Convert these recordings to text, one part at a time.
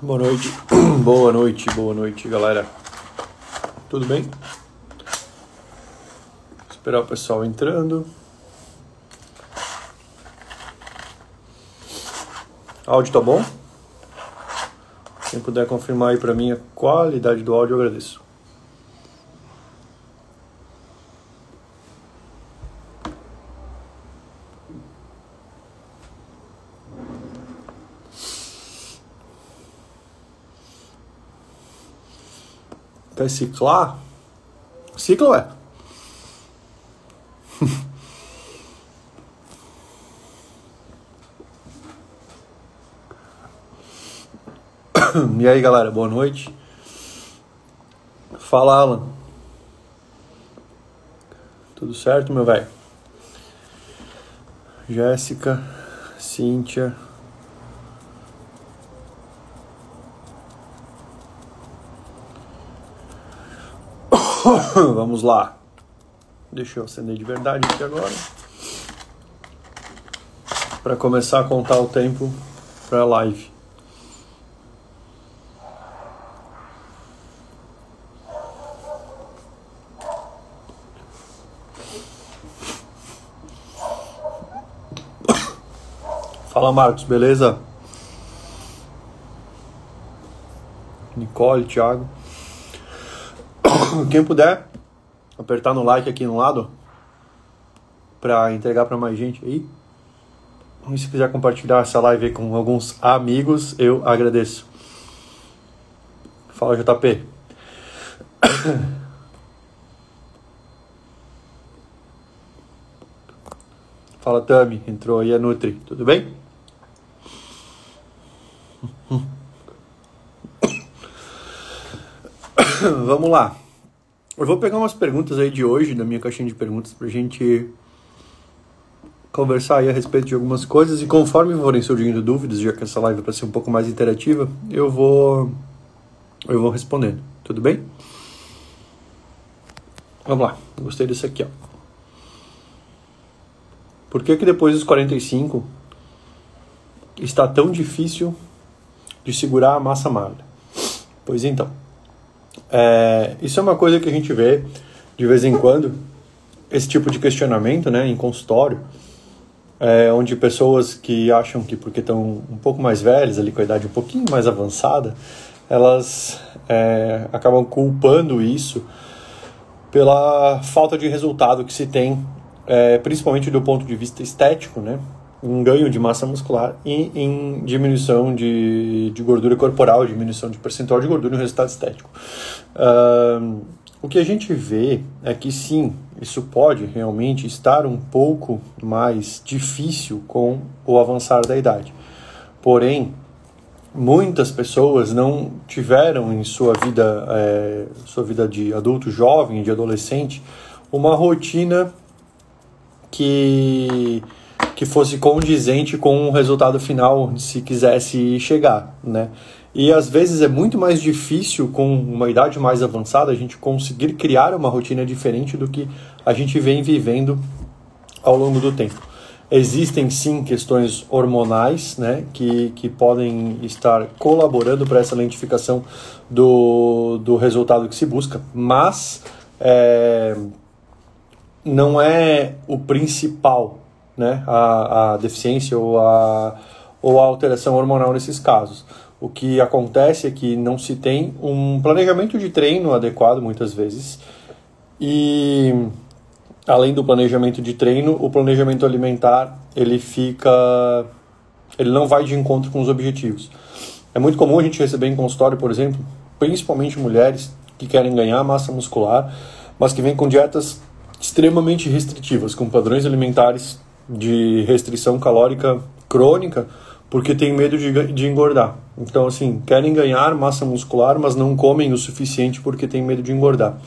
Boa noite, boa noite, boa noite, galera. Tudo bem? Esperar o pessoal entrando. Áudio tá bom? Quem puder confirmar aí pra mim a qualidade do áudio, eu agradeço. Quer ciclar? Cicla, ué. e aí, galera, boa noite. Fala, Alan. Tudo certo, meu velho? Jéssica, Cíntia. Vamos lá. Deixa eu acender de verdade aqui agora. Para começar a contar o tempo para a live. Fala Marcos, beleza? Nicole, Thiago. Quem puder apertar no like aqui no lado para entregar para mais gente aí. E se quiser compartilhar essa live com alguns amigos, eu agradeço. Fala JP. Fala Tami, entrou aí a Nutri, tudo bem? Vamos lá. Eu vou pegar umas perguntas aí de hoje, da minha caixinha de perguntas, pra gente conversar aí a respeito de algumas coisas. E conforme forem surgindo dúvidas, já que essa live é para ser um pouco mais interativa, eu vou eu vou respondendo. Tudo bem? Vamos lá. Gostei disso aqui, ó. Por que que depois dos 45 está tão difícil de segurar a massa magra? Pois então, é, isso é uma coisa que a gente vê de vez em quando, esse tipo de questionamento né, em consultório, é, onde pessoas que acham que porque estão um pouco mais velhas, ali com a idade um pouquinho mais avançada, elas é, acabam culpando isso pela falta de resultado que se tem, é, principalmente do ponto de vista estético, né? Em ganho de massa muscular e em diminuição de, de gordura corporal, diminuição de percentual de gordura no resultado estético. O que a gente vê é que sim, isso pode realmente estar um pouco mais difícil com o avançar da idade. Porém, muitas pessoas não tiveram em sua vida, é, sua vida de adulto jovem, de adolescente, uma rotina que que fosse condizente com o resultado final, se quisesse chegar, né? E às vezes é muito mais difícil, com uma idade mais avançada, a gente conseguir criar uma rotina diferente do que a gente vem vivendo ao longo do tempo. Existem sim questões hormonais né, que, que podem estar colaborando para essa lentificação do, do resultado que se busca, mas é, não é o principal né, a, a deficiência ou a, ou a alteração hormonal nesses casos. O que acontece é que não se tem um planejamento de treino adequado muitas vezes e além do planejamento de treino, o planejamento alimentar ele fica ele não vai de encontro com os objetivos. É muito comum a gente receber em consultório, por exemplo, principalmente mulheres que querem ganhar massa muscular, mas que vêm com dietas extremamente restritivas, com padrões alimentares de restrição calórica crônica porque tem medo de, de engordar. Então, assim, querem ganhar massa muscular, mas não comem o suficiente porque tem medo de engordar.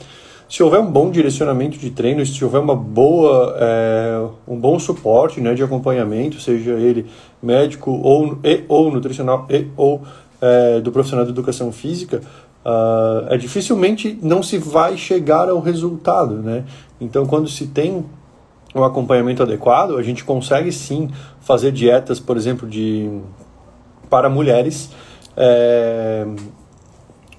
Se houver um bom direcionamento de treino, se houver uma boa, é, um bom suporte né, de acompanhamento, seja ele médico ou, e, ou nutricional e, ou é, do profissional de educação física, uh, é dificilmente não se vai chegar ao resultado. Né? Então, quando se tem o acompanhamento adequado, a gente consegue sim fazer dietas, por exemplo, de para mulheres é,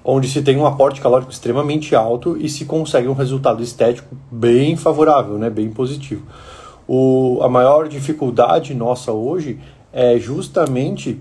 onde se tem um aporte calórico extremamente alto e se consegue um resultado estético bem favorável, né, bem positivo. O, a maior dificuldade nossa hoje é justamente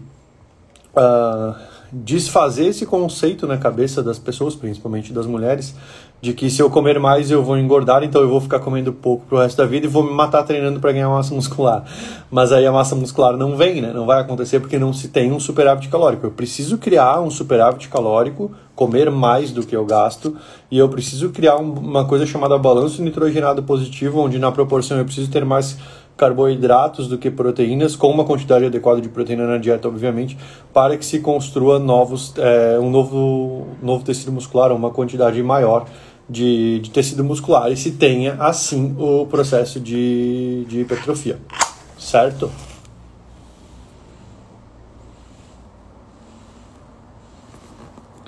uh, desfazer esse conceito na cabeça das pessoas, principalmente das mulheres, de que se eu comer mais eu vou engordar, então eu vou ficar comendo pouco pro resto da vida e vou me matar treinando para ganhar massa muscular. Mas aí a massa muscular não vem, né? Não vai acontecer porque não se tem um superávit calórico. Eu preciso criar um superávit calórico, comer mais do que eu gasto, e eu preciso criar uma coisa chamada balanço nitrogenado positivo, onde na proporção eu preciso ter mais carboidratos do que proteínas, com uma quantidade adequada de proteína na dieta, obviamente, para que se construa novos, é, um novo, novo tecido muscular, uma quantidade maior de, de tecido muscular e se tenha, assim, o processo de, de hipertrofia. Certo?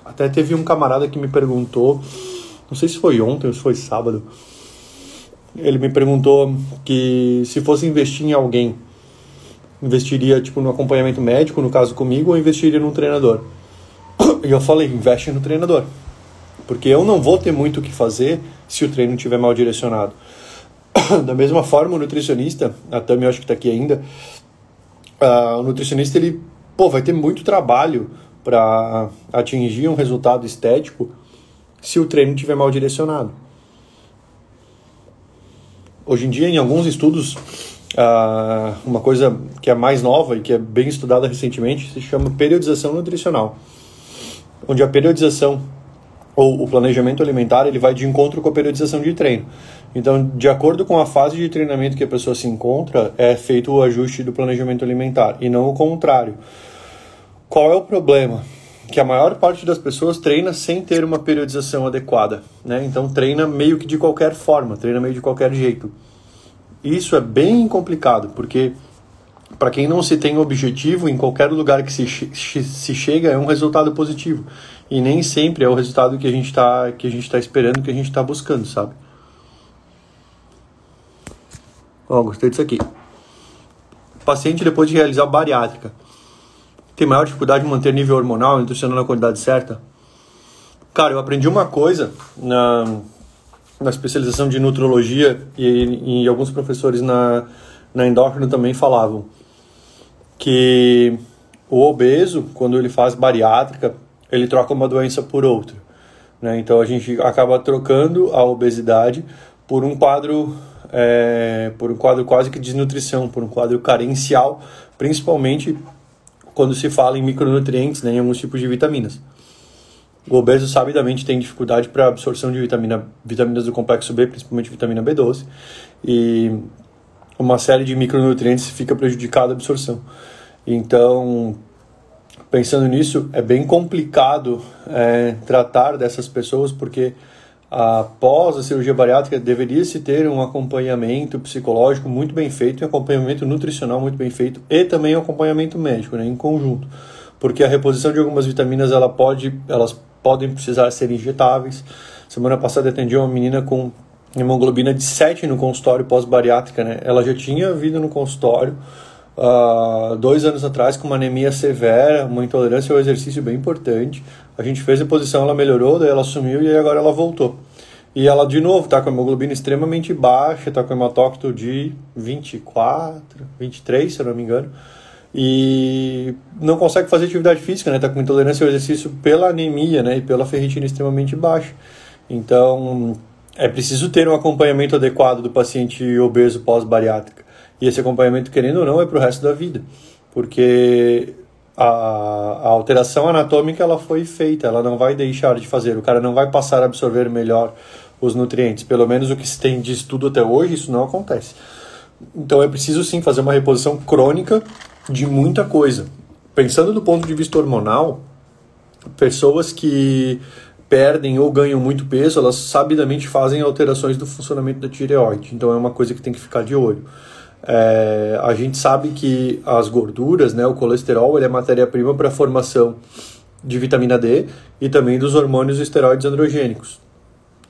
Até teve um camarada que me perguntou, não sei se foi ontem ou se foi sábado, ele me perguntou que se fosse investir em alguém, investiria tipo no acompanhamento médico, no caso comigo, ou investiria num treinador? E eu falei, investe no treinador. Porque eu não vou ter muito o que fazer se o treino estiver mal direcionado. Da mesma forma, o nutricionista, a Tami acho que está aqui ainda, uh, o nutricionista ele pô, vai ter muito trabalho para atingir um resultado estético se o treino estiver mal direcionado. Hoje em dia, em alguns estudos, uh, uma coisa que é mais nova e que é bem estudada recentemente se chama periodização nutricional, onde a periodização ou o planejamento alimentar ele vai de encontro com a periodização de treino. Então, de acordo com a fase de treinamento que a pessoa se encontra, é feito o ajuste do planejamento alimentar e não o contrário. Qual é o problema? Que a maior parte das pessoas treina sem ter uma periodização adequada, né? Então treina meio que de qualquer forma, treina meio de qualquer jeito. Isso é bem complicado, porque para quem não se tem objetivo, em qualquer lugar que se, se chega é um resultado positivo. E nem sempre é o resultado que a gente está que a gente tá esperando, que a gente está buscando, sabe? Ó, gostei disso aqui. Paciente depois de realizar bariátrica tem maior dificuldade de manter nível hormonal, nutricionando na quantidade certa? Cara, eu aprendi uma coisa na, na especialização de nutrologia e, e alguns professores na, na endócrino também falavam que o obeso, quando ele faz bariátrica, ele troca uma doença por outra. Né? Então a gente acaba trocando a obesidade por um quadro é, por um quadro quase que de desnutrição, por um quadro carencial, principalmente quando se fala em micronutrientes, né, em alguns tipos de vitaminas. O obeso sabidamente tem dificuldade para absorção de vitamina, vitaminas do complexo B, principalmente vitamina B12, e uma série de micronutrientes fica prejudicada a absorção. Então, pensando nisso, é bem complicado é, tratar dessas pessoas porque após a cirurgia bariátrica, deveria-se ter um acompanhamento psicológico muito bem feito, um acompanhamento nutricional muito bem feito e também um acompanhamento médico, né, em conjunto. Porque a reposição de algumas vitaminas ela pode, elas podem precisar ser injetáveis. Semana passada atendi uma menina com hemoglobina de 7 no consultório pós-bariátrica, né? Ela já tinha vindo no consultório uh, dois anos atrás com uma anemia severa, uma intolerância ao exercício bem importante. A gente fez a posição, ela melhorou, daí ela sumiu e agora ela voltou. E ela, de novo, tá com a hemoglobina extremamente baixa, tá com hematócrito de 24, 23, se eu não me engano. E não consegue fazer atividade física, né? Tá com intolerância ao exercício pela anemia, né? E pela ferritina extremamente baixa. Então, é preciso ter um acompanhamento adequado do paciente obeso pós-bariátrica. E esse acompanhamento, querendo ou não, é para o resto da vida. Porque a, a, alteração anatômica ela foi feita, ela não vai deixar de fazer, o cara não vai passar a absorver melhor os nutrientes. Pelo menos o que se tem de estudo até hoje, isso não acontece. Então é preciso sim fazer uma reposição crônica de muita coisa. Pensando do ponto de vista hormonal, pessoas que perdem ou ganham muito peso, elas sabidamente fazem alterações do funcionamento da tireoide. Então é uma coisa que tem que ficar de olho. É, a gente sabe que as gorduras, né, o colesterol, ele é matéria-prima para a formação de vitamina D e também dos hormônios esteroides androgênicos.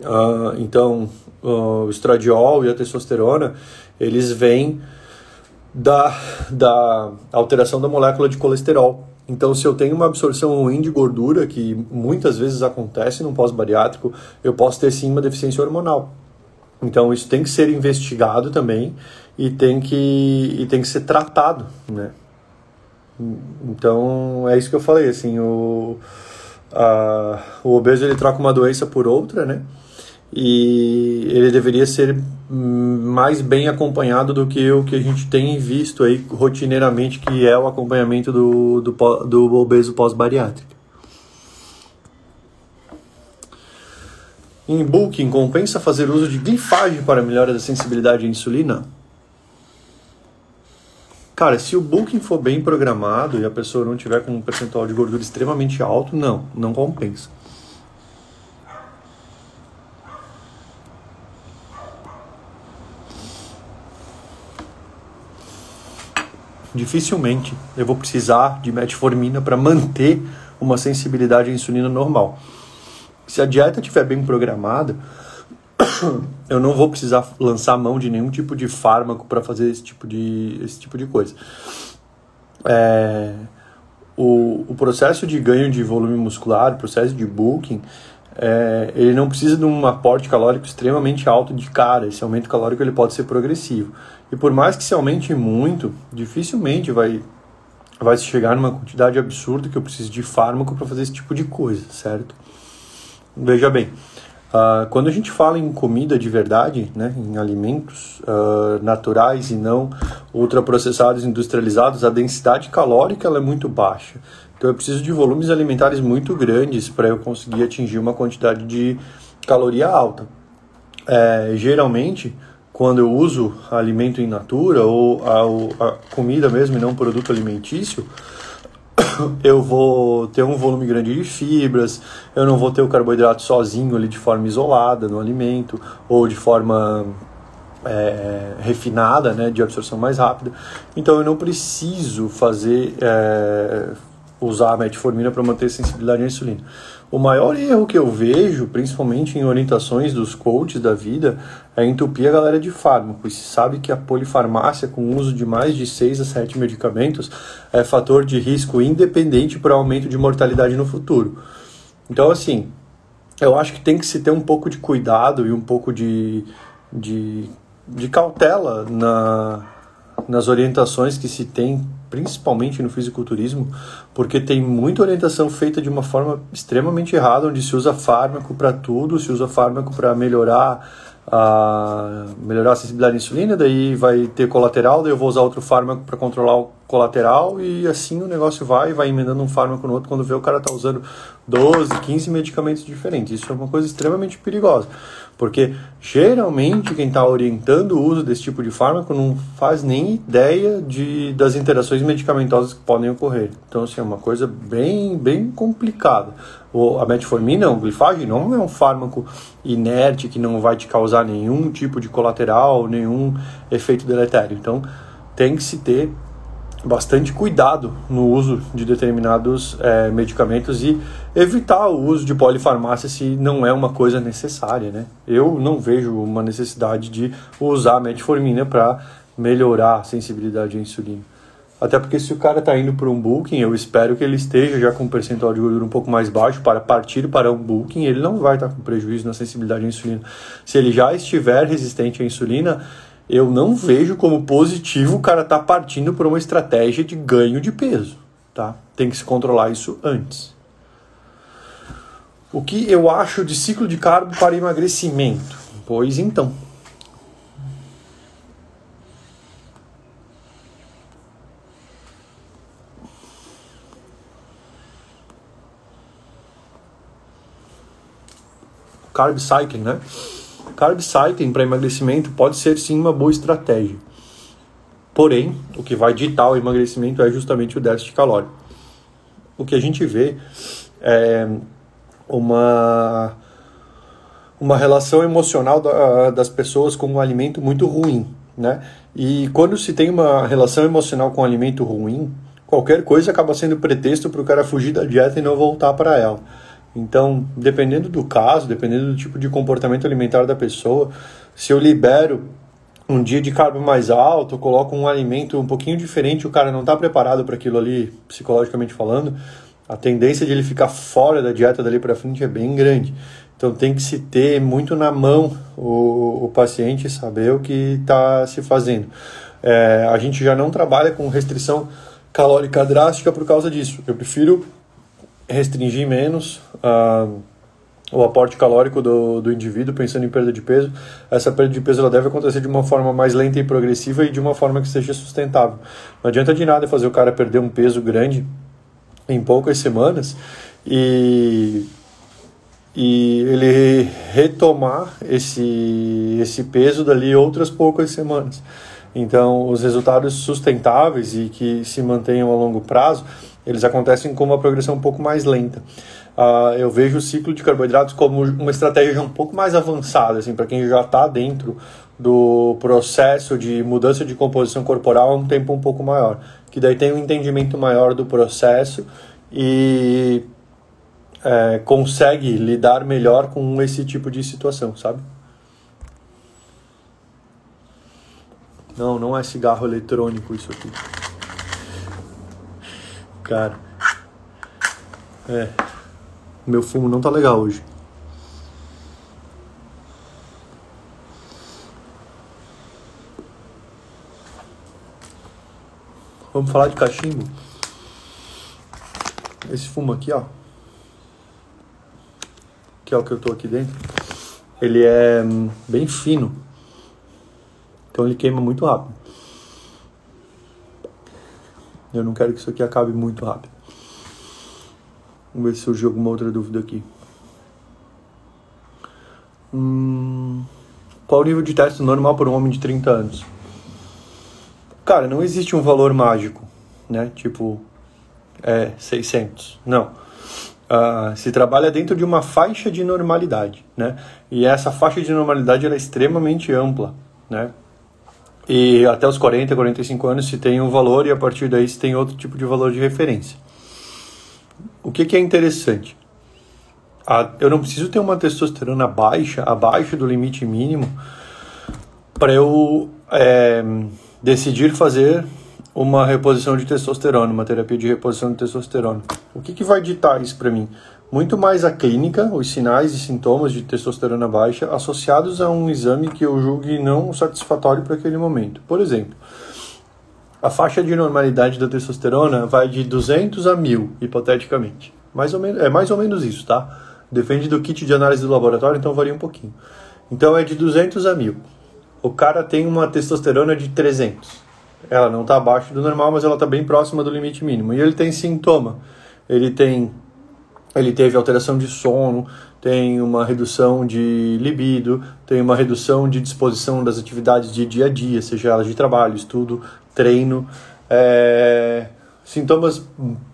Uh, então, uh, o estradiol e a testosterona, eles vêm da, da alteração da molécula de colesterol, Então, se eu tenho uma absorção ruim de gordura, que muitas vezes acontece no pós-bariátrico, eu posso ter sim uma deficiência hormonal. Então, isso tem que ser investigado também e tem que, e tem que ser tratado, né? Então, é isso que eu falei, assim, o, a, o obeso ele troca uma doença por outra, né? E ele deveria ser mais bem acompanhado do que o que a gente tem visto aí rotineiramente, que é o acompanhamento do, do, do obeso pós-bariátrico. Em bulking, compensa fazer uso de glifagem para melhora da sensibilidade à insulina? Cara, se o bulking for bem programado e a pessoa não tiver com um percentual de gordura extremamente alto, não, não compensa. dificilmente eu vou precisar de metformina para manter uma sensibilidade à insulina normal. Se a dieta estiver bem programada, eu não vou precisar lançar mão de nenhum tipo de fármaco para fazer esse tipo de, esse tipo de coisa. É, o, o processo de ganho de volume muscular, o processo de bulking, é, ele não precisa de um aporte calórico extremamente alto de cara. Esse aumento calórico ele pode ser progressivo. E por mais que se aumente muito, dificilmente vai vai se chegar numa quantidade absurda que eu preciso de fármaco para fazer esse tipo de coisa, certo? Veja bem, uh, quando a gente fala em comida de verdade, né, em alimentos uh, naturais e não ultraprocessados, industrializados, a densidade calórica ela é muito baixa. Então eu preciso de volumes alimentares muito grandes para eu conseguir atingir uma quantidade de caloria alta. É, geralmente, quando eu uso alimento in natura ou a, a comida mesmo e não produto alimentício, eu vou ter um volume grande de fibras, eu não vou ter o carboidrato sozinho ali de forma isolada no alimento ou de forma é, refinada, né, de absorção mais rápida. Então eu não preciso fazer é, usar metformina para manter sensibilidade à insulina. O maior erro que eu vejo, principalmente em orientações dos coaches da vida, é entupir a galera de fármaco. E se sabe que a polifarmácia, com o uso de mais de 6 a 7 medicamentos, é fator de risco independente para aumento de mortalidade no futuro. Então, assim, eu acho que tem que se ter um pouco de cuidado e um pouco de, de, de cautela na, nas orientações que se tem principalmente no fisiculturismo, porque tem muita orientação feita de uma forma extremamente errada, onde se usa fármaco para tudo, se usa fármaco para melhorar a melhorar a sensibilidade à insulina, daí vai ter colateral, daí eu vou usar outro fármaco para controlar o colateral e assim o negócio vai, vai emendando um fármaco no outro, quando vê o cara tá usando 12, 15 medicamentos diferentes. Isso é uma coisa extremamente perigosa. Porque geralmente quem está orientando o uso desse tipo de fármaco não faz nem ideia de, das interações medicamentosas que podem ocorrer. Então, assim, é uma coisa bem, bem complicada. O, a metformina, o glifagem, não é um fármaco inerte que não vai te causar nenhum tipo de colateral, nenhum efeito deletério. Então, tem que se ter bastante cuidado no uso de determinados é, medicamentos e evitar o uso de polifarmácia se não é uma coisa necessária, né? Eu não vejo uma necessidade de usar metformina para melhorar a sensibilidade à insulina. Até porque se o cara está indo para um bulking, eu espero que ele esteja já com um percentual de gordura um pouco mais baixo para partir para um bulking, ele não vai estar tá com prejuízo na sensibilidade à insulina. Se ele já estiver resistente à insulina, eu não vejo como positivo o cara estar tá partindo por uma estratégia de ganho de peso, tá? Tem que se controlar isso antes. O que eu acho de ciclo de carbo para emagrecimento? Pois então. Carb cycling, né? Carb cycling para emagrecimento pode ser sim uma boa estratégia. Porém, o que vai ditar o emagrecimento é justamente o déficit calórico. O que a gente vê é uma, uma relação emocional da, das pessoas com um alimento muito ruim. Né? E quando se tem uma relação emocional com um alimento ruim, qualquer coisa acaba sendo pretexto para o cara fugir da dieta e não voltar para ela. Então, dependendo do caso, dependendo do tipo de comportamento alimentar da pessoa, se eu libero um dia de carbo mais alto, coloca um alimento um pouquinho diferente, o cara não está preparado para aquilo ali, psicologicamente falando, a tendência de ele ficar fora da dieta dali para frente é bem grande. Então tem que se ter muito na mão o, o paciente saber o que está se fazendo. É, a gente já não trabalha com restrição calórica drástica por causa disso. Eu prefiro restringir menos. Uh, o aporte calórico do, do indivíduo, pensando em perda de peso, essa perda de peso ela deve acontecer de uma forma mais lenta e progressiva e de uma forma que seja sustentável. Não adianta de nada fazer o cara perder um peso grande em poucas semanas e, e ele retomar esse, esse peso dali outras poucas semanas. Então, os resultados sustentáveis e que se mantenham a longo prazo, eles acontecem com uma progressão um pouco mais lenta. Uh, eu vejo o ciclo de carboidratos como uma estratégia um pouco mais avançada, assim, para quem já está dentro do processo de mudança de composição corporal há um tempo um pouco maior, que daí tem um entendimento maior do processo e é, consegue lidar melhor com esse tipo de situação, sabe? Não, não é cigarro eletrônico isso aqui. Cara. É. Meu fumo não tá legal hoje. Vamos falar de cachimbo. Esse fumo aqui, ó. Que é o que eu tô aqui dentro. Ele é hum, bem fino. Então ele queima muito rápido. Eu não quero que isso aqui acabe muito rápido. Vamos ver se surgiu alguma outra dúvida aqui. Hum, qual o nível de teste normal para um homem de 30 anos? Cara, não existe um valor mágico, né? Tipo, é 600. Não. Uh, se trabalha dentro de uma faixa de normalidade, né? E essa faixa de normalidade é extremamente ampla, né? E até os 40, 45 anos se tem um valor e a partir daí se tem outro tipo de valor de referência. O que, que é interessante? A, eu não preciso ter uma testosterona baixa, abaixo do limite mínimo, para eu é, decidir fazer uma reposição de testosterona, uma terapia de reposição de testosterona. O que, que vai ditar isso para mim? Muito mais a clínica, os sinais e sintomas de testosterona baixa associados a um exame que eu julgue não satisfatório para aquele momento. Por exemplo, a faixa de normalidade da testosterona vai de 200 a 1000, hipoteticamente. Mais ou menos, é mais ou menos isso, tá? Depende do kit de análise do laboratório, então varia um pouquinho. Então é de 200 a 1000. O cara tem uma testosterona de 300. Ela não está abaixo do normal, mas ela está bem próxima do limite mínimo. E ele tem sintoma. Ele tem ele teve alteração de sono, tem uma redução de libido, tem uma redução de disposição das atividades de dia a dia, seja elas de trabalho, estudo, treino, é, sintomas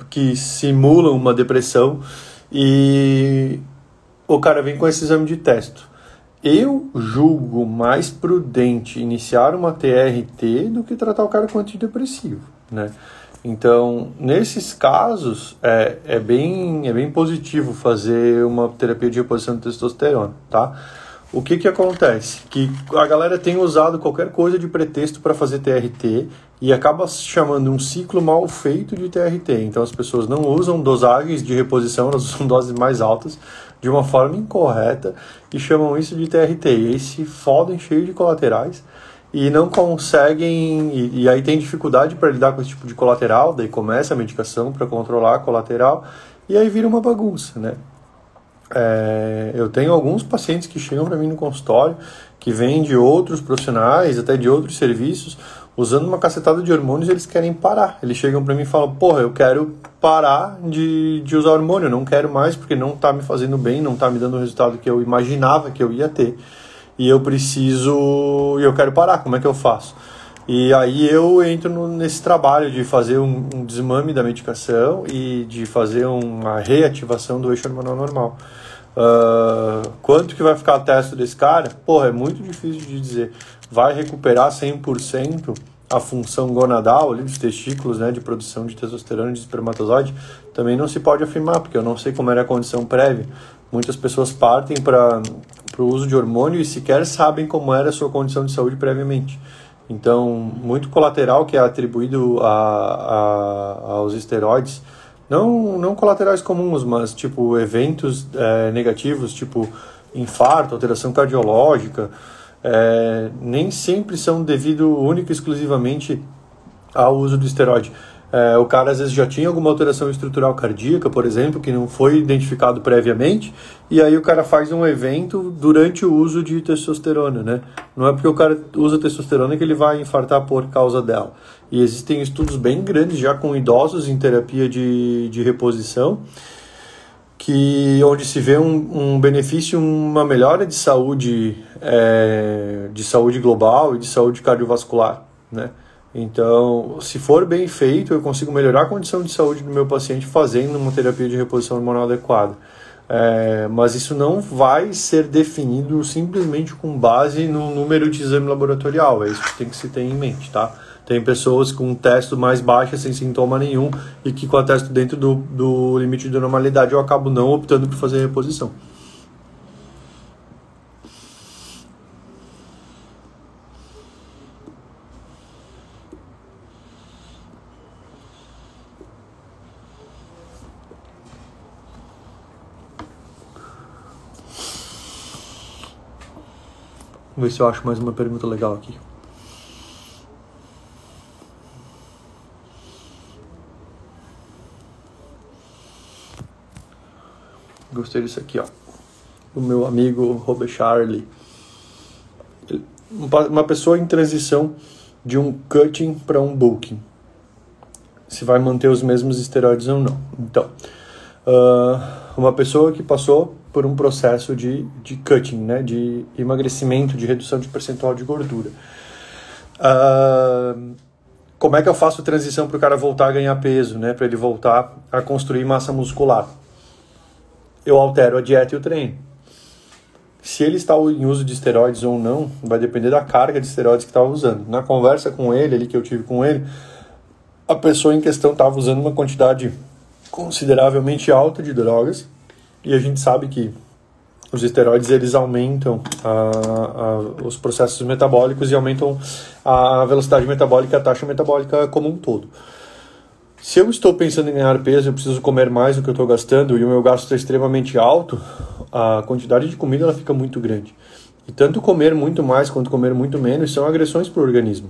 que simulam uma depressão e o cara vem com esse exame de testo. Eu julgo mais prudente iniciar uma TRT do que tratar o cara com antidepressivo, né? Então, nesses casos, é, é, bem, é bem positivo fazer uma terapia de reposição de testosterona, tá? o que que acontece? Que a galera tem usado qualquer coisa de pretexto para fazer TRT e acaba chamando um ciclo mal feito de TRT. Então as pessoas não usam dosagens de reposição, elas usam doses mais altas de uma forma incorreta e chamam isso de TRT. E aí se fodem cheio de colaterais e não conseguem e, e aí tem dificuldade para lidar com esse tipo de colateral, daí começa a medicação para controlar a colateral e aí vira uma bagunça, né? É, eu tenho alguns pacientes que chegam para mim no consultório que vêm de outros profissionais, até de outros serviços, usando uma cacetada de hormônios eles querem parar. Eles chegam para mim e falam: Porra, eu quero parar de, de usar hormônio, eu não quero mais porque não está me fazendo bem, não está me dando o resultado que eu imaginava que eu ia ter. E eu preciso. e eu quero parar, como é que eu faço? E aí eu entro no, nesse trabalho de fazer um, um, desmame da medicação e de fazer uma reativação do eixo hormonal normal. Uh, quanto que vai ficar a teste desse cara? Porra, é muito difícil de dizer. Vai recuperar 100% a função gonadal ali dos testículos, né, de produção de testosterona e de espermatozoide? Também não se pode afirmar, porque eu não sei como era a condição prévia. Muitas pessoas partem para o uso de hormônio e sequer sabem como era a sua condição de saúde previamente. Então, muito colateral que é atribuído a, a, aos esteroides, não, não colaterais comuns, mas tipo eventos é, negativos, tipo infarto, alteração cardiológica, é, nem sempre são devido única e exclusivamente ao uso do esteroide. É, o cara às vezes já tinha alguma alteração estrutural cardíaca, por exemplo, que não foi identificado previamente, e aí o cara faz um evento durante o uso de testosterona, né? Não é porque o cara usa testosterona que ele vai infartar por causa dela. E existem estudos bem grandes já com idosos em terapia de, de reposição, que onde se vê um, um benefício, uma melhora de saúde, é, de saúde global e de saúde cardiovascular, né? Então, se for bem feito, eu consigo melhorar a condição de saúde do meu paciente fazendo uma terapia de reposição hormonal adequada. É, mas isso não vai ser definido simplesmente com base no número de exame laboratorial. É isso que tem que se ter em mente, tá? Tem pessoas com testo mais baixo, sem sintoma nenhum, e que com a testo dentro do, do limite de normalidade eu acabo não optando por fazer reposição. Vamos ver se eu acho mais uma pergunta legal aqui. Gostei disso aqui, ó. O meu amigo Robert Charlie. Uma pessoa em transição de um cutting para um bulking. Se vai manter os mesmos esteroides ou não. Então, uh, uma pessoa que passou por um processo de, de cutting, né, de emagrecimento, de redução de percentual de gordura. Uh, como é que eu faço transição para o cara voltar a ganhar peso, né, para ele voltar a construir massa muscular? Eu altero a dieta e o treino. Se ele está em uso de esteroides ou não, vai depender da carga de esteroides que estava usando. Na conversa com ele, ali que eu tive com ele, a pessoa em questão estava usando uma quantidade consideravelmente alta de drogas e a gente sabe que os esteroides eles aumentam os processos metabólicos e aumentam a velocidade metabólica, a taxa metabólica como um todo. Se eu estou pensando em ganhar peso, eu preciso comer mais do que eu estou gastando e o meu gasto está extremamente alto, a quantidade de comida ela fica muito grande. E tanto comer muito mais quanto comer muito menos são agressões para o organismo.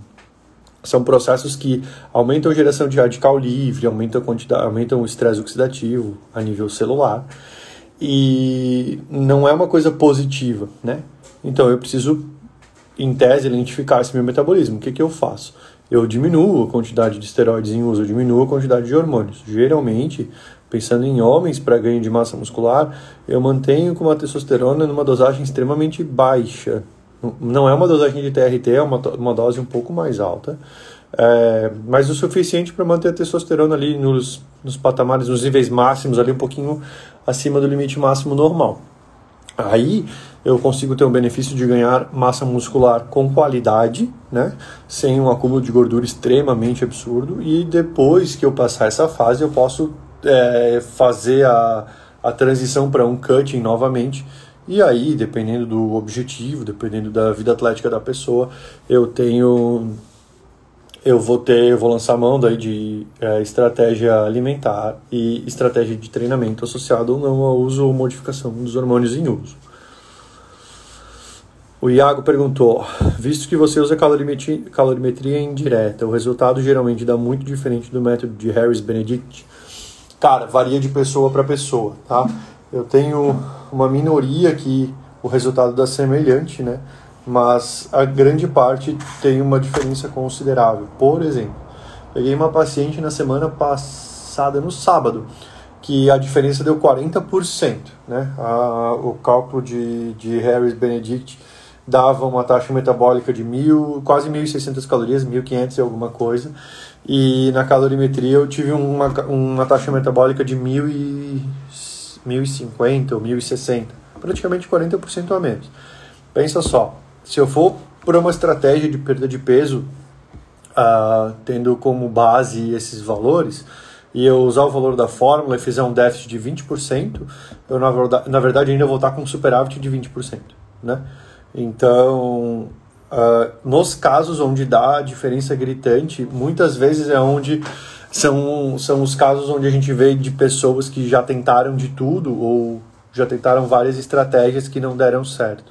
São processos que aumentam a geração de radical livre, aumentam, a quantidade, aumentam o estresse oxidativo a nível celular e não é uma coisa positiva, né? Então eu preciso, em tese, identificar esse meu metabolismo. O que, que eu faço? Eu diminuo a quantidade de esteroides em uso, eu diminuo a quantidade de hormônios. Geralmente, pensando em homens para ganho de massa muscular, eu mantenho com uma testosterona numa dosagem extremamente baixa. Não é uma dosagem de TRT, é uma, uma dose um pouco mais alta, é, mas o suficiente para manter a testosterona ali nos, nos patamares, nos níveis máximos, ali um pouquinho acima do limite máximo normal. Aí eu consigo ter o benefício de ganhar massa muscular com qualidade, né? sem um acúmulo de gordura extremamente absurdo, e depois que eu passar essa fase, eu posso é, fazer a, a transição para um cutting novamente. E aí, dependendo do objetivo, dependendo da vida atlética da pessoa, eu tenho eu vou ter, eu vou lançar mão daí de é, estratégia alimentar e estratégia de treinamento associado ou não ao uso ou modificação dos hormônios em uso. O Iago perguntou: visto que você usa calorimetria, calorimetria indireta, o resultado geralmente dá muito diferente do método de Harris Benedict? Cara, varia de pessoa para pessoa, tá? Eu tenho uma minoria que o resultado dá semelhante, né? Mas a grande parte tem uma diferença considerável. Por exemplo, peguei uma paciente na semana passada, no sábado, que a diferença deu 40%. Né? A, o cálculo de, de Harris Benedict dava uma taxa metabólica de mil, quase 1.600 calorias, 1.500 e alguma coisa, e na calorimetria eu tive uma, uma taxa metabólica de 1.050 ou 1.060, praticamente 40% a menos. Pensa só, se eu for por uma estratégia de perda de peso, uh, tendo como base esses valores, e eu usar o valor da fórmula e fizer um déficit de 20%, eu na verdade, na verdade ainda vou estar com um superávit de 20%. né? Então, uh, nos casos onde dá diferença gritante, muitas vezes é onde são, são os casos onde a gente vê de pessoas que já tentaram de tudo ou já tentaram várias estratégias que não deram certo,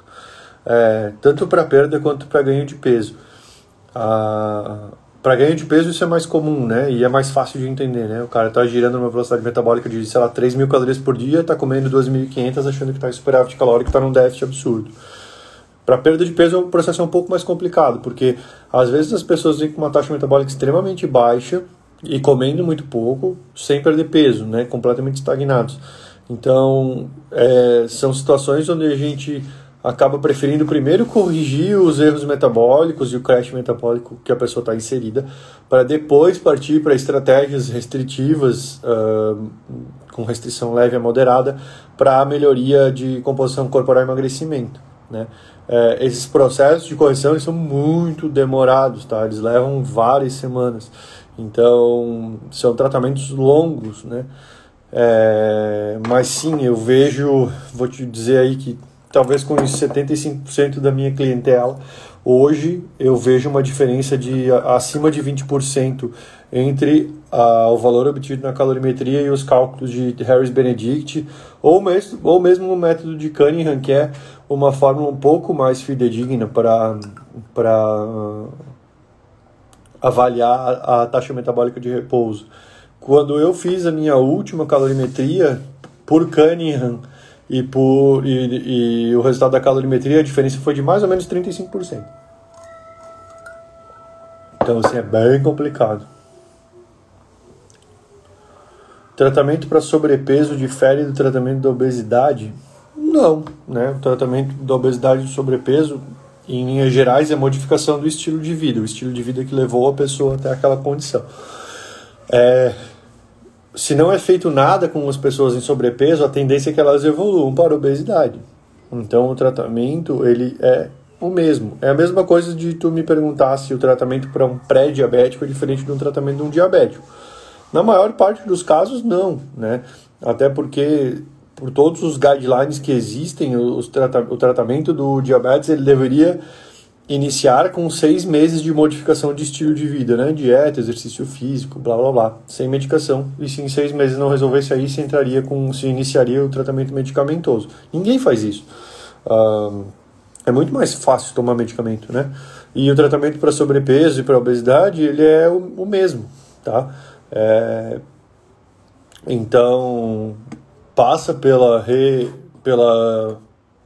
é, tanto para perda quanto para ganho de peso. Ah, para ganho de peso isso é mais comum, né? E é mais fácil de entender, né? O cara está girando numa velocidade metabólica de, sei lá, 3 mil calorias por dia, está comendo 2.500 achando que está em superávit calórico, está num déficit absurdo. Para perda de peso o processo é um pouco mais complicado, porque às vezes as pessoas vêm com uma taxa metabólica extremamente baixa e comendo muito pouco, sem perder peso, né? Completamente estagnados. Então, é, são situações onde a gente acaba preferindo primeiro corrigir os erros metabólicos e o crash metabólico que a pessoa está inserida, para depois partir para estratégias restritivas, uh, com restrição leve a moderada, para a melhoria de composição corporal e emagrecimento. Né? É, esses processos de correção são muito demorados, tá? eles levam várias semanas. Então, são tratamentos longos, né? É, mas sim, eu vejo, vou te dizer aí que talvez com os 75% da minha clientela, hoje eu vejo uma diferença de acima de 20% entre o valor obtido na calorimetria e os cálculos de Harris Benedict, ou mesmo, ou mesmo o método de Cunningham, que é uma fórmula um pouco mais fidedigna para avaliar a, a taxa metabólica de repouso. Quando eu fiz a minha última calorimetria por Cunningham e, por, e, e o resultado da calorimetria, a diferença foi de mais ou menos 35%. Então, assim, é bem complicado. Tratamento para sobrepeso difere do tratamento da obesidade? Não, né? O tratamento da obesidade e sobrepeso em linhas gerais, é modificação do estilo de vida, o estilo de vida que levou a pessoa até aquela condição. É, se não é feito nada com as pessoas em sobrepeso, a tendência é que elas evoluam para a obesidade. Então, o tratamento ele é o mesmo. É a mesma coisa de tu me perguntar se o tratamento para um pré-diabético é diferente de um tratamento de um diabético. Na maior parte dos casos, não, né? Até porque por todos os guidelines que existem, os o tratamento do diabetes ele deveria iniciar com seis meses de modificação de estilo de vida, né? Dieta, exercício físico, blá blá blá, sem medicação. E se em seis meses não resolvesse aí, se entraria com, se iniciaria o tratamento medicamentoso. Ninguém faz isso. É muito mais fácil tomar medicamento, né? E o tratamento para sobrepeso e para obesidade ele é o, o mesmo, tá? É, então passa pela, re, pela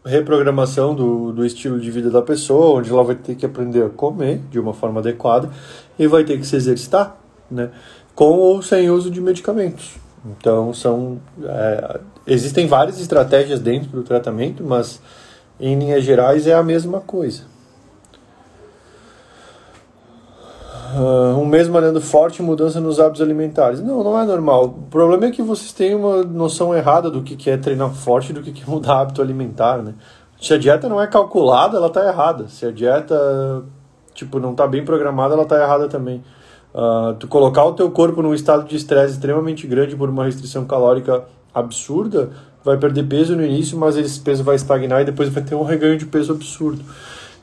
reprogramação do, do estilo de vida da pessoa, onde ela vai ter que aprender a comer de uma forma adequada e vai ter que se exercitar, né? com ou sem uso de medicamentos. Então, são, é, existem várias estratégias dentro do tratamento, mas em linhas gerais é a mesma coisa. Uh, um mês malhando forte mudança nos hábitos alimentares. Não, não é normal. O problema é que vocês têm uma noção errada do que é treinar forte e do que é mudar hábito alimentar, né? Se a dieta não é calculada, ela está errada. Se a dieta tipo não está bem programada, ela está errada também. Uh, tu colocar o teu corpo num estado de estresse extremamente grande por uma restrição calórica absurda, vai perder peso no início, mas esse peso vai estagnar e depois vai ter um reganho de peso absurdo.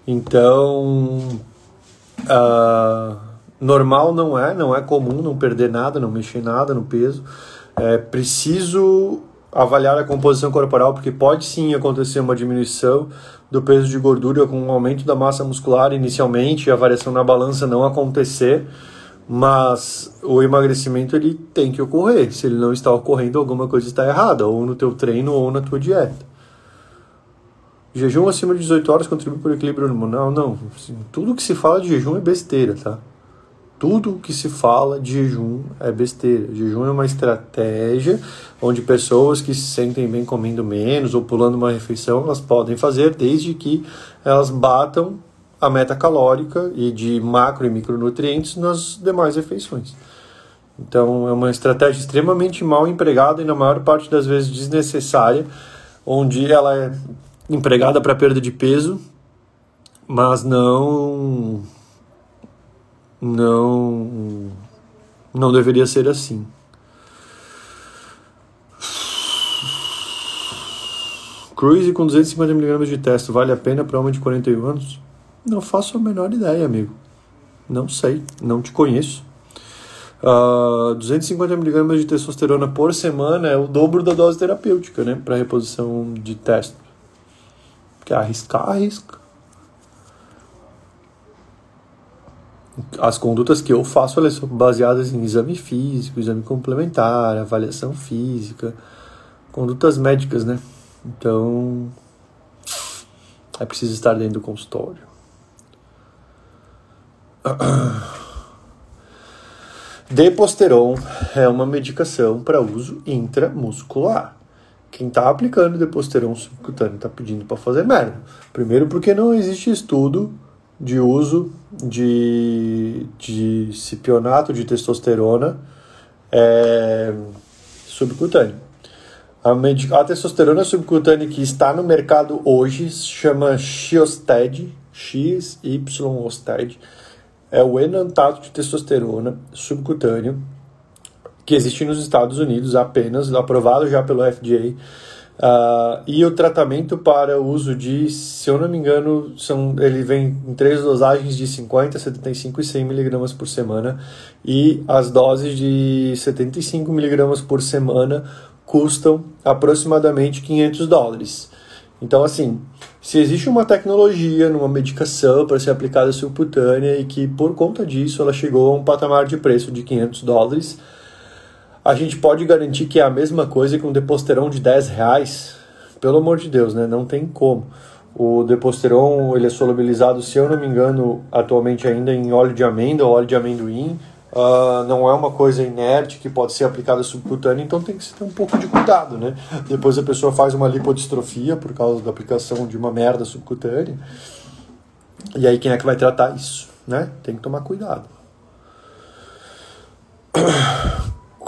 Então, uh, Normal não é, não é comum não perder nada, não mexer nada no peso. É preciso avaliar a composição corporal, porque pode sim acontecer uma diminuição do peso de gordura com um aumento da massa muscular inicialmente, a variação na balança não acontecer, mas o emagrecimento ele tem que ocorrer. Se ele não está ocorrendo, alguma coisa está errada, ou no teu treino ou na tua dieta. Jejum acima de 18 horas contribui para o equilíbrio hormonal? Não, assim, tudo que se fala de jejum é besteira, tá? Tudo que se fala de jejum é besteira. Jejum é uma estratégia onde pessoas que se sentem bem comendo menos ou pulando uma refeição, elas podem fazer desde que elas batam a meta calórica e de macro e micronutrientes nas demais refeições. Então é uma estratégia extremamente mal empregada e na maior parte das vezes desnecessária, onde ela é empregada para perda de peso, mas não não não deveria ser assim. Cruise com 250mg de testo vale a pena para homem de 41 anos? Não faço a menor ideia, amigo. Não sei, não te conheço. Uh, 250mg de testosterona por semana é o dobro da dose terapêutica, né? Para reposição de testo. Quer arriscar, arrisca. As condutas que eu faço elas são baseadas em exame físico, exame complementar, avaliação física, condutas médicas, né? Então, é preciso estar dentro do consultório. Deposteron é uma medicação para uso intramuscular. Quem está aplicando deposteron subcutâneo está pedindo para fazer merda. Primeiro, porque não existe estudo de uso de, de cipionato de testosterona é, subcutâneo. A, a, testosterona subcutânea que está no mercado hoje se chama Xiosted, XYOSTED, é o enantato de testosterona subcutâneo, que existe nos Estados Unidos apenas, aprovado já pelo FDA, Uh, e o tratamento para o uso de, se eu não me engano, são, ele vem em três dosagens de 50, 75 e 100 miligramas por semana. E as doses de 75 miligramas por semana custam aproximadamente 500 dólares. Então, assim, se existe uma tecnologia numa medicação para ser aplicada subcutânea e que por conta disso ela chegou a um patamar de preço de 500 dólares, a gente pode garantir que é a mesma coisa que um deposteron de 10 reais? Pelo amor de Deus, né? Não tem como. O deposteron ele é solubilizado, se eu não me engano, atualmente ainda em óleo de amêndoa óleo de amendoim. Uh, não é uma coisa inerte que pode ser aplicada subcutânea, então tem que ter um pouco de cuidado, né? Depois a pessoa faz uma lipodistrofia por causa da aplicação de uma merda subcutânea. E aí quem é que vai tratar isso, né? Tem que tomar cuidado.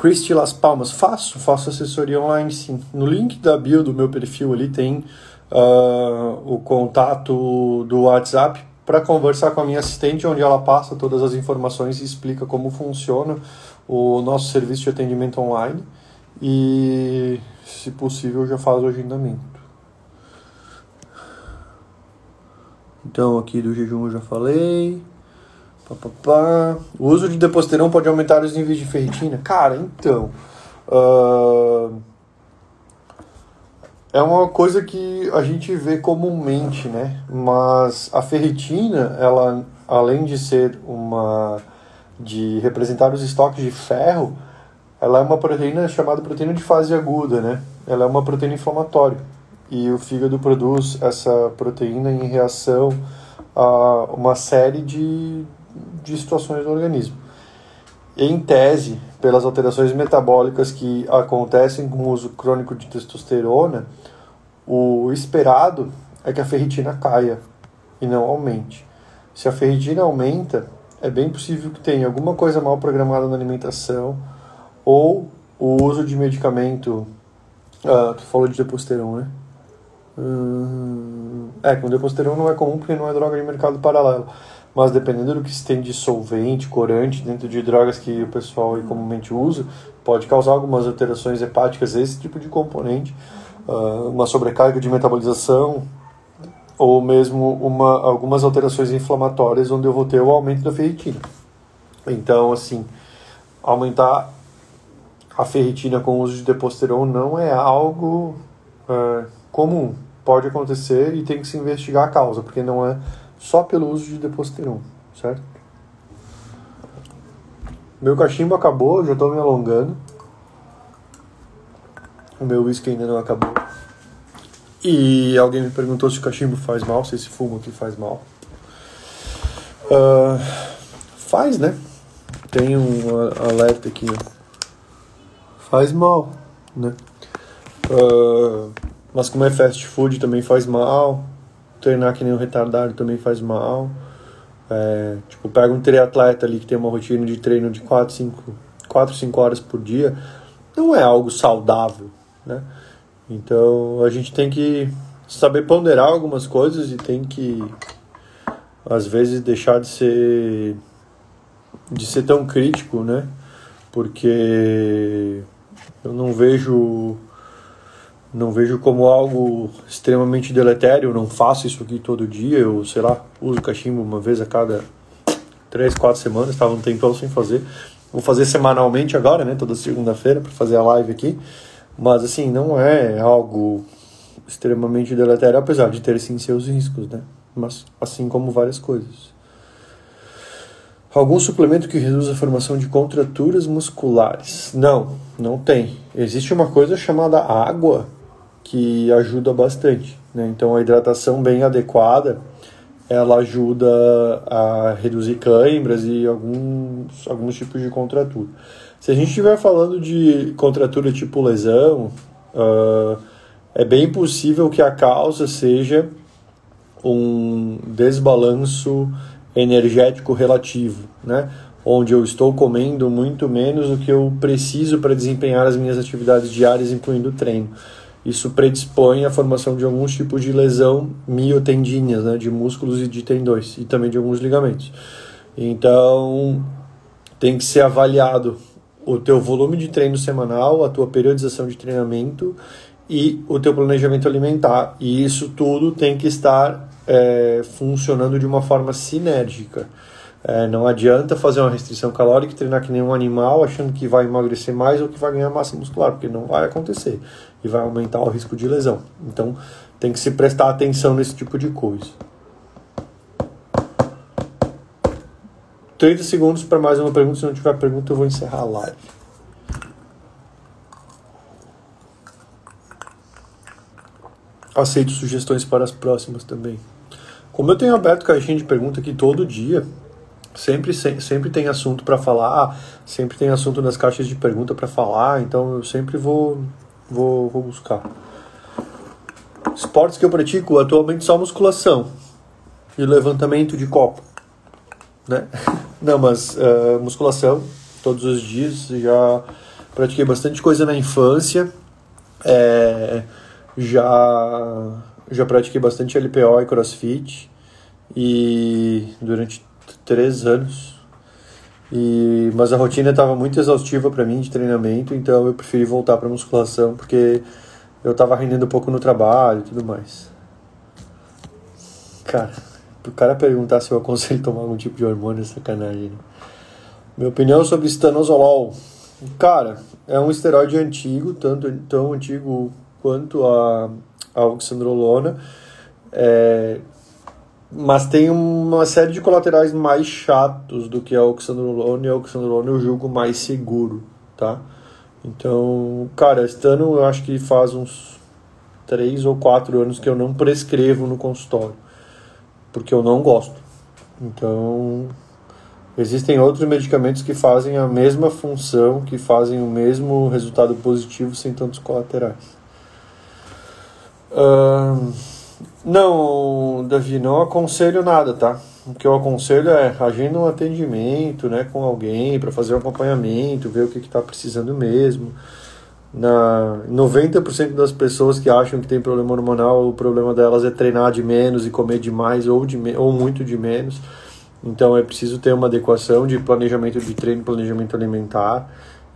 Christy Las Palmas, faço, faço assessoria online sim. No link da bio do meu perfil ali tem uh, o contato do WhatsApp para conversar com a minha assistente, onde ela passa todas as informações e explica como funciona o nosso serviço de atendimento online e, se possível, já faz o agendamento. Então, aqui do jejum eu já falei. Pá, pá, pá. O uso de deposterão pode aumentar os níveis de ferritina? Cara, então. Uh, é uma coisa que a gente vê comumente, né? Mas a ferritina, ela, além de ser uma. de representar os estoques de ferro, ela é uma proteína chamada proteína de fase aguda, né? Ela é uma proteína inflamatória. E o fígado produz essa proteína em reação a uma série de, de situações do organismo. Em tese, pelas alterações metabólicas que acontecem com o uso crônico de testosterona, o esperado é que a ferritina caia e não aumente. Se a ferritina aumenta, é bem possível que tenha alguma coisa mal programada na alimentação ou o uso de medicamento. Ah, tu falou de deposteron, né? Hum, é, com deposteron não é comum porque não é droga de mercado paralelo mas dependendo do que se tem de solvente, corante dentro de drogas que o pessoal comumente usa, pode causar algumas alterações hepáticas, esse tipo de componente, uh, uma sobrecarga de metabolização ou mesmo uma, algumas alterações inflamatórias onde eu vou ter o aumento da ferritina. Então, assim, aumentar a ferritina com o uso de deposteron não é algo uh, comum. Pode acontecer e tem que se investigar a causa, porque não é só pelo uso de deposteron, certo? Meu cachimbo acabou, já estou me alongando. O meu whisky ainda não acabou. E alguém me perguntou se o cachimbo faz mal, se esse fumo aqui faz mal. Uh, faz, né? Tem um alerta aqui, ó. Faz mal, né? Uh, mas como é fast food também faz mal treinar que nem um retardado também faz mal. É, tipo, pega um triatleta ali que tem uma rotina de treino de 4, 5, 4, 5 horas por dia, não é algo saudável, né? Então a gente tem que saber ponderar algumas coisas e tem que às vezes deixar de ser de ser tão crítico, né? Porque eu não vejo não vejo como algo extremamente deletério, eu não faço isso aqui todo dia, eu, sei lá, uso cachimbo uma vez a cada três, quatro semanas, estava um tempão sem fazer. Vou fazer semanalmente agora, né, toda segunda-feira, para fazer a live aqui, mas assim, não é algo extremamente deletério, apesar de ter sim seus riscos, né, mas assim como várias coisas. Algum suplemento que reduz a formação de contraturas musculares? Não, não tem. Existe uma coisa chamada água que ajuda bastante. Né? Então a hidratação bem adequada ela ajuda a reduzir câimbras e alguns, alguns tipos de contratura. Se a gente estiver falando de contratura tipo lesão, uh, é bem possível que a causa seja um desbalanço energético relativo, né? onde eu estou comendo muito menos do que eu preciso para desempenhar as minhas atividades diárias, incluindo treino isso predispõe à formação de alguns tipos de lesão miotendíneas, né, de músculos e de tendões, e também de alguns ligamentos. Então, tem que ser avaliado o teu volume de treino semanal, a tua periodização de treinamento e o teu planejamento alimentar. E isso tudo tem que estar é, funcionando de uma forma sinérgica. É, não adianta fazer uma restrição calórica e treinar que nem um animal achando que vai emagrecer mais ou que vai ganhar massa muscular, porque não vai acontecer e vai aumentar o risco de lesão. Então tem que se prestar atenção nesse tipo de coisa. 30 segundos para mais uma pergunta. Se não tiver pergunta, eu vou encerrar a live. Aceito sugestões para as próximas também. Como eu tenho aberto caixinha de pergunta aqui todo dia, sempre, sempre tem assunto para falar, sempre tem assunto nas caixas de pergunta para falar, então eu sempre vou, vou, vou buscar. Esportes que eu pratico atualmente só musculação e levantamento de copo. Né? Não, mas uh, musculação todos os dias. Já pratiquei bastante coisa na infância. É, já, já pratiquei bastante LPO e CrossFit. E durante três anos. E, mas a rotina estava muito exaustiva para mim de treinamento, então eu preferi voltar para musculação porque eu estava rendendo um pouco no trabalho e tudo mais. Cara, o cara perguntar se eu aconselho tomar algum tipo de hormônio é sacanagem. Né? Minha opinião sobre estanozolol. Cara, é um esteroide antigo, tanto tão antigo quanto a, a oxandrolona. É, mas tem uma série de colaterais mais chatos do que a oxandrolona e a oxandrolona eu julgo mais seguro, tá? Então, cara, este ano eu acho que faz uns 3 ou 4 anos que eu não prescrevo no consultório, porque eu não gosto. Então, existem outros medicamentos que fazem a mesma função, que fazem o mesmo resultado positivo sem tantos colaterais. Uh não, Davi, não aconselho nada, tá? O que eu aconselho é agenda um atendimento né, com alguém para fazer um acompanhamento, ver o que está precisando mesmo. Na 90% das pessoas que acham que tem problema hormonal, o problema delas é treinar de menos e comer demais ou, de ou muito de menos. Então é preciso ter uma adequação de planejamento de treino, planejamento alimentar.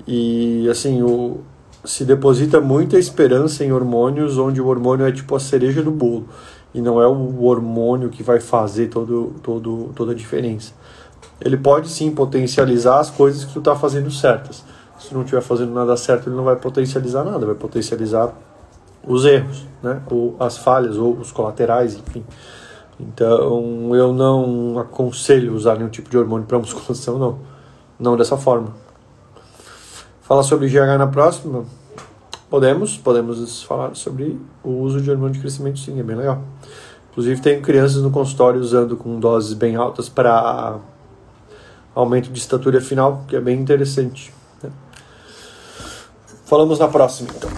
E assim, o, se deposita muita esperança em hormônios, onde o hormônio é tipo a cereja do bolo e não é o hormônio que vai fazer todo, todo, toda a diferença. Ele pode sim potencializar as coisas que tu está fazendo certas. Se não estiver fazendo nada certo, ele não vai potencializar nada, vai potencializar os erros, né? ou as falhas, ou os colaterais, enfim. Então eu não aconselho usar nenhum tipo de hormônio para musculação, não. Não dessa forma. Falar sobre GH na próxima? Podemos, podemos falar sobre o uso de hormônio de crescimento, sim, é bem legal. Inclusive, tenho crianças no consultório usando com doses bem altas para aumento de estatura final, que é bem interessante. Né? Falamos na próxima, então.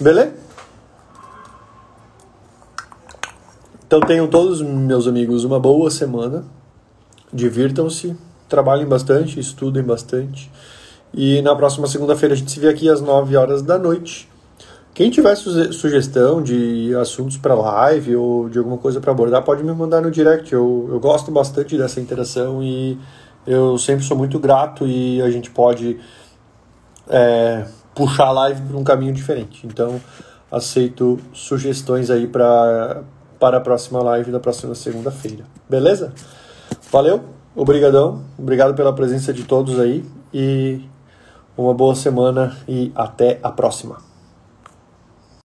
Beleza? Então tenham todos, meus amigos, uma boa semana. Divirtam-se, trabalhem bastante, estudem bastante. E na próxima segunda-feira a gente se vê aqui às 9 horas da noite. Quem tiver sugestão de assuntos para live ou de alguma coisa para abordar, pode me mandar no direct. Eu, eu gosto bastante dessa interação e eu sempre sou muito grato e a gente pode é, puxar a live para um caminho diferente. Então, aceito sugestões aí para para a próxima live da próxima segunda-feira. Beleza? Valeu, obrigadão, obrigado pela presença de todos aí e uma boa semana e até a próxima.